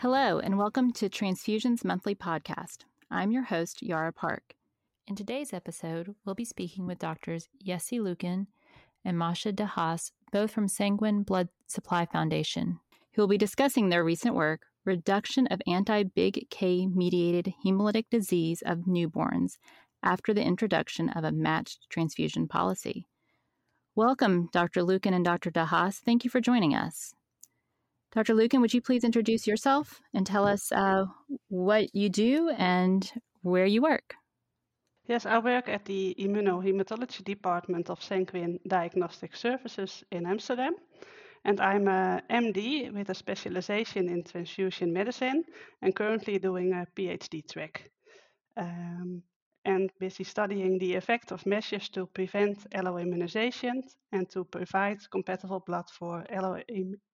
Hello, and welcome to Transfusion's monthly podcast. I'm your host, Yara Park. In today's episode, we'll be speaking with doctors Jessie Luken and Masha de Haas, both from Sanquin Blood Supply Foundation, who will be discussing their recent work, Reduction of Anti Big K Mediated Hemolytic Disease of Newborns after the introduction of a matched transfusion policy. Welcome, Dr. Luken and Dr. de Haas. Thank you for joining us. Dr. Luken, would you please introduce yourself and tell us uh, what you do and where you work? Yes, I work at the Immunohematology Department of Sanquin Diagnostic Services in Amsterdam. And I'm a MD with a specialization in transfusion medicine and currently doing a PhD track. Um, and busy studying the effect of measures to prevent alloimmunization and to provide compatible blood for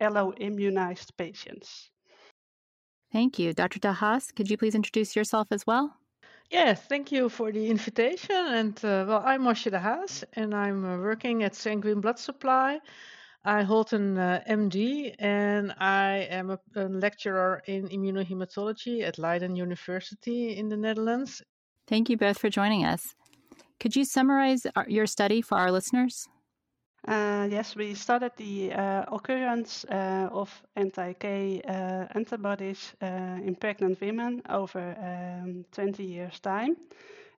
alloimmunized patients. Thank you. Dr. de Haas, could you please introduce yourself as well? Yes, thank you for the invitation. And uh, well, I'm Masha de Haas, and I'm uh, working at Sanquin Blood Supply. I hold an uh, MD, and I am a, a, lecturer in immunohematology at Leiden University in the Netherlands. Thank you both for joining us. Could you summarize our, your study for our listeners? Uh, yes, we studied the uh, occurrence uh, of anti-K uh, antibodies uh, in pregnant women over um, 20 years' time.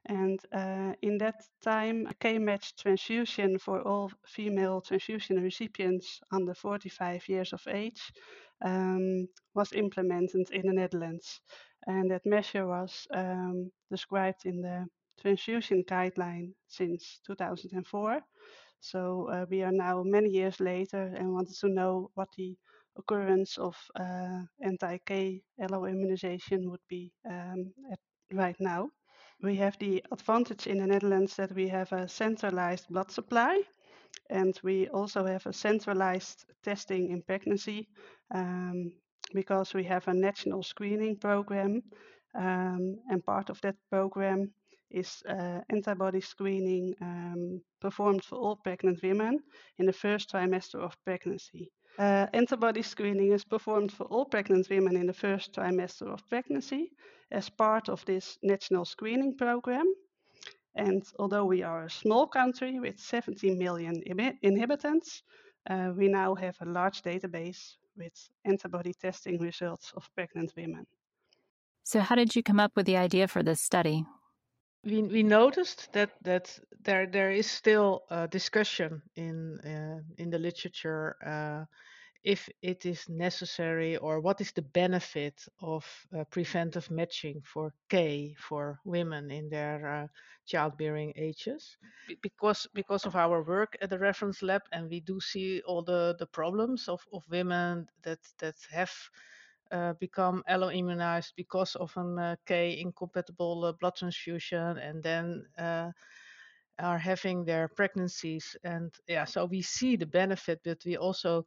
And uh, in that time, K-matched transfusion for all female transfusion recipients under 45 years of age um, was implemented in the Netherlands. And that measure was um, described in the transfusion guideline since 2004. So uh, we are now many years later and wanted to know what the occurrence of uh, anti-K alloimmunization would be um, right now. We have the advantage in the Netherlands that we have a centralized blood supply and we also have a centralized testing in pregnancy um, because we have a national screening program um, and part of that program is uh, antibody screening um, performed for all pregnant women in the first trimester of pregnancy. Uh, antibody screening is performed for all pregnant women in the first trimester of pregnancy as part of this national screening program. And although we are a small country with 17 million inhabitants, uh, we now have a large database with antibody testing results of pregnant women. So, how did you come up with the idea for this study? we we noticed that that there there is still a discussion in uh, in the literature uh, if it is necessary or what is the benefit of uh, preventive matching for K for women in their uh, childbearing ages because because of our work at the reference lab and we do see all the the problems of of women that that have uh, become alloimmunized because of an uh, K incompatible uh, blood transfusion and then uh, are having their pregnancies. And yeah, so we see the benefit, but we also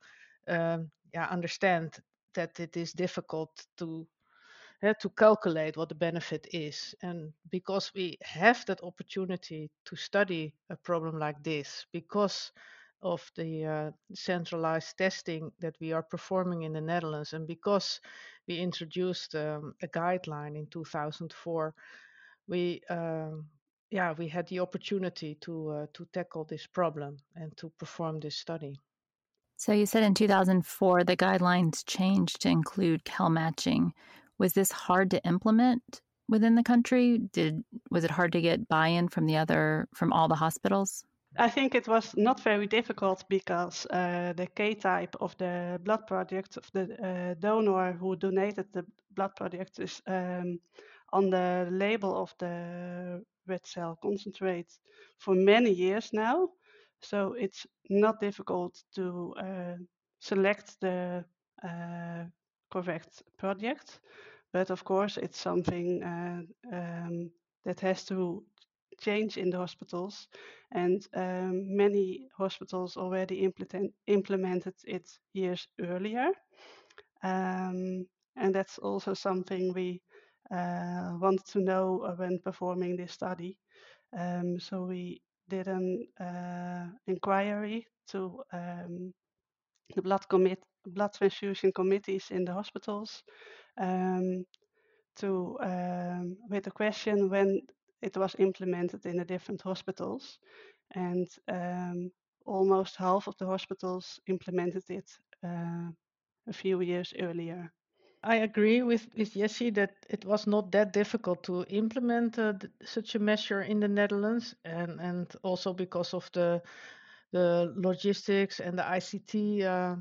um, yeah, understand that it is difficult to to calculate what the benefit is. And because we have that opportunity to study a problem like this, because of the uh, centralized testing that we are performing in the Netherlands. And because we introduced um, a guideline in 2004, we um, yeah we had the opportunity to uh, to tackle this problem and to perform this study. So you said in 2004 the guidelines changed to include Kell matching. Was this hard to implement within the country? Did was it hard to get buy-in from the other from all the hospitals? I think it was not very difficult because uh, the K type of the blood product of the uh, donor who donated the blood product is um, on the label of the red cell concentrate for many years now. So it's not difficult to uh, select the uh, correct project. But of course, it's something uh, um, that has to change in the hospitals, and um, many hospitals already implement, implemented it years earlier. Um, and that's also something we uh, to know when performing this study. Um, so we did an uh, inquiry to um, the blood commit blood transfusion committees in the hospitals um, to um, with the question when it was implemented in the different hospitals, and um, almost half of the hospitals implemented it uh, a few years earlier. I agree with, with Jessie that it was not that difficult to implement uh, such a measure in the Netherlands, and, and also because of the the logistics and the ICT uh,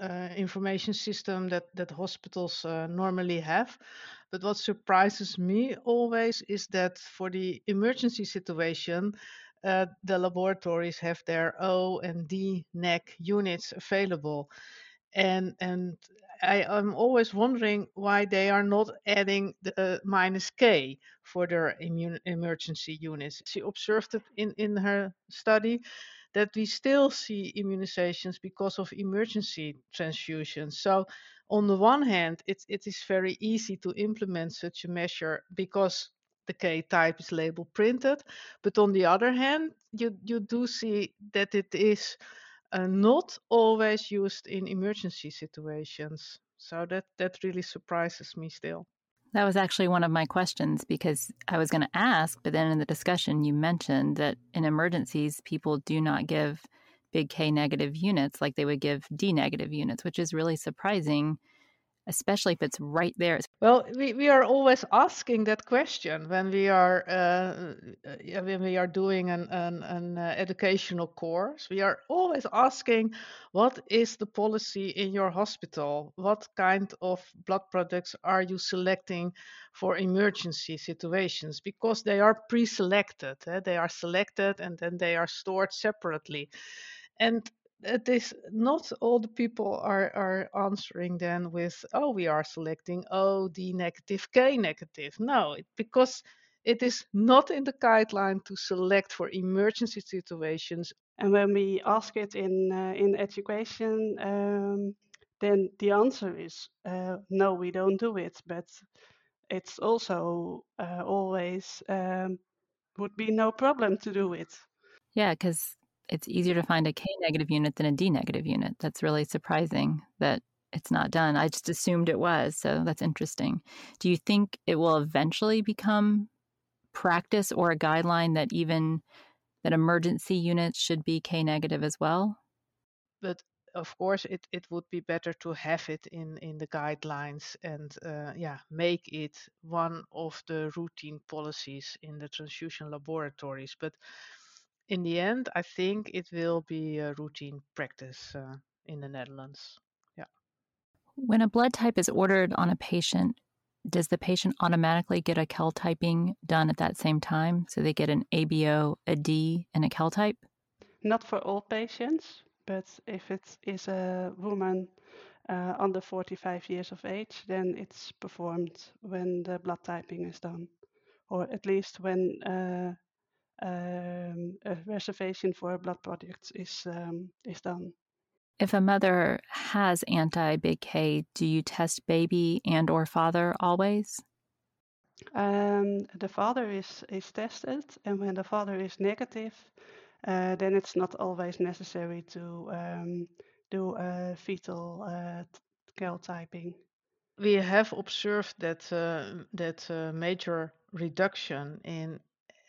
uh, information system that that hospitals uh, normally have. But what surprises me always is that for the emergency situation, uh, the laboratories have their O and D NEC units available, and and I, am always wondering why they are not adding the minus K for their immune emergency units. She observed it in, in her study that we still see immunizations because of emergency transfusions. So, on the one hand, it, it is very easy to implement such a measure because the K type is label printed. But on the other hand, you, you do see that it is uh, not always used in emergency situations. So that, that really surprises me still. That was actually one of my questions because I was going to ask, but then in the discussion, you mentioned that in emergencies, people do not give big K negative units like they would give D negative units, which is really surprising especially if it's right there. Well, we, we are always asking that question when we are uh, uh when we are doing an, an, an uh, educational course. We are always asking, what is the policy in your hospital? What kind of blood products are you selecting for emergency situations? Because they are pre-selected. Eh? They are selected and then they are stored separately. And it is not all the people are, are answering then with, oh, we are selecting O, D negative, K negative. No, it, because it is not in the guideline to select for emergency situations. And when we ask it in uh, in education, um, then the answer is uh, no, we don't do it. But it's also uh, always um, would be no problem to do it. Yeah, because it's easier to find a K negative unit than a D negative unit. That's really surprising that it's not done. I just assumed it was. So that's interesting. Do you think it will eventually become practice or a guideline that even that emergency units should be K negative as well? But of course, it, it would be better to have it in, in the guidelines and uh, yeah, make it one of the routine policies in the transfusion laboratories. But in the end, I think it will be a routine practice uh, in the Netherlands. Yeah. When a blood type is ordered on a patient, does the patient automatically get a Kell typing done at that same time? So they get an ABO, a D, and a Kell type? Not for all patients, but if it is a woman uh, under 45 years of age, then it's performed when the blood typing is done, or at least when uh, um, a reservation for blood products is um, is done. If a mother has anti big K, do you test baby and or father always? Um, the father is is tested, and when the father is negative, uh, then it's not always necessary to um, do a fetal uh, Kell typing. We have observed that uh, that uh, major reduction in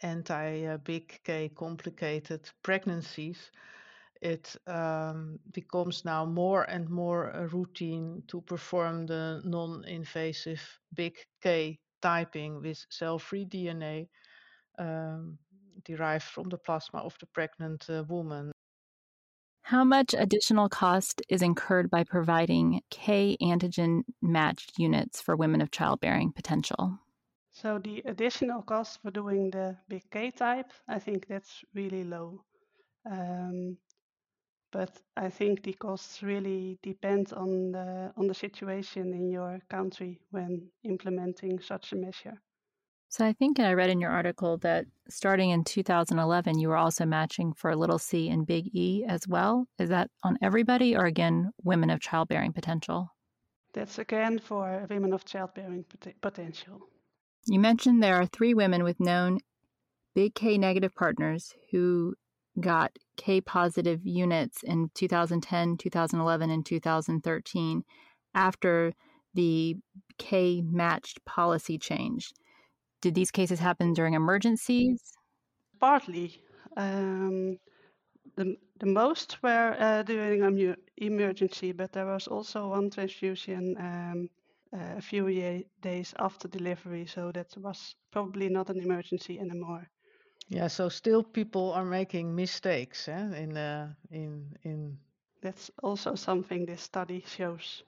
anti-big K complicated pregnancies, it um, becomes now more and more a routine to perform the non-invasive big K typing with cell-free DNA um, derived from the plasma of the pregnant uh, woman. How much additional cost is incurred by providing K antigen matched units for women of childbearing potential? So the additional cost for doing the big K type, I think that's really low. Um, but I think the costs really depend on the on the situation in your country when implementing such a measure. So I think I read in your article that starting in 2011, you were also matching for little c and big E as well. Is that on everybody, or again, women of childbearing potential? That's again for women of childbearing pot- potential. You mentioned there are three women with known big K negative partners who got K positive units in 2010, 2011, and 2013 after the K matched policy changed. Did these cases happen during emergencies? Partly. Um, the, the most were uh, during an emergency, but there was also one transfusion um, a few days after delivery, so that was probably not an emergency anymore. Yeah, so still people are making mistakes eh, in uh, in in. That's also something this study shows.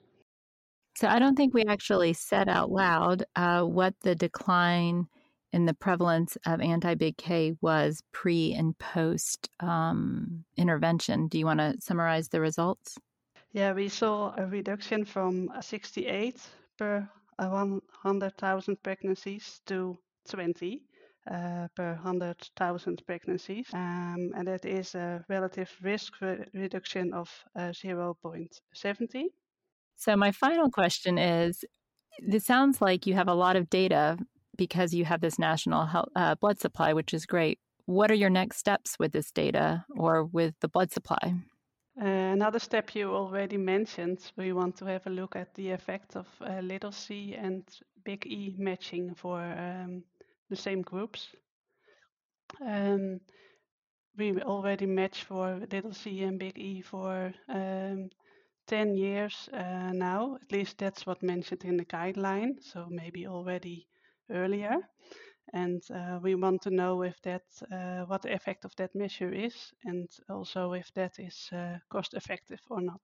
So I don't think we actually said out loud uh, what the decline in the prevalence of anti-big K was pre and post um, intervention. Do you want to summarize the results? Yeah, we saw a reduction from 68 per 100,000 pregnancies to 20 uh, per 100,000 pregnancies. Um, and that is a relative risk re- reduction of uh, 0.70. So, my final question is this sounds like you have a lot of data because you have this national health, uh, blood supply, which is great. What are your next steps with this data or with the blood supply? Uh, another step you already mentioned, we want to have a look at the effect of uh, little c and big E matching for um, the same groups. Um, we already match for little c and big E for um, 10 years uh, now. At least that's what mentioned in the guideline. So maybe already earlier. And uh, we want to know if that, uh, what the effect of that measure is, and also if that is uh, cost effective or not.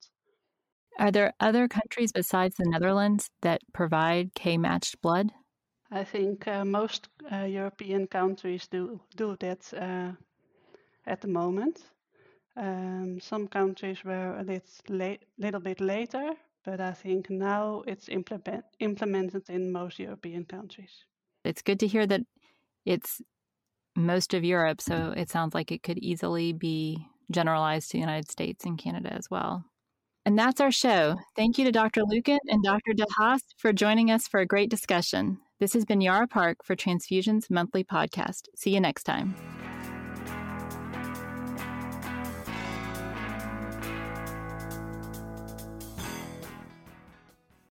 Are there other countries besides the Netherlands that provide K matched blood? I think uh, most uh, European countries do do that uh, at the moment. Um, some countries were a little, late, little bit later, but I think now it's implement, implemented in most European countries. It's good to hear that it's most of Europe, so it sounds like it could easily be generalized to the United States and Canada as well. And that's our show. Thank you to Dr. Luken and Dr. De Haas for joining us for a great discussion. This has been Yara Park for Transfusions Monthly Podcast. See you next time.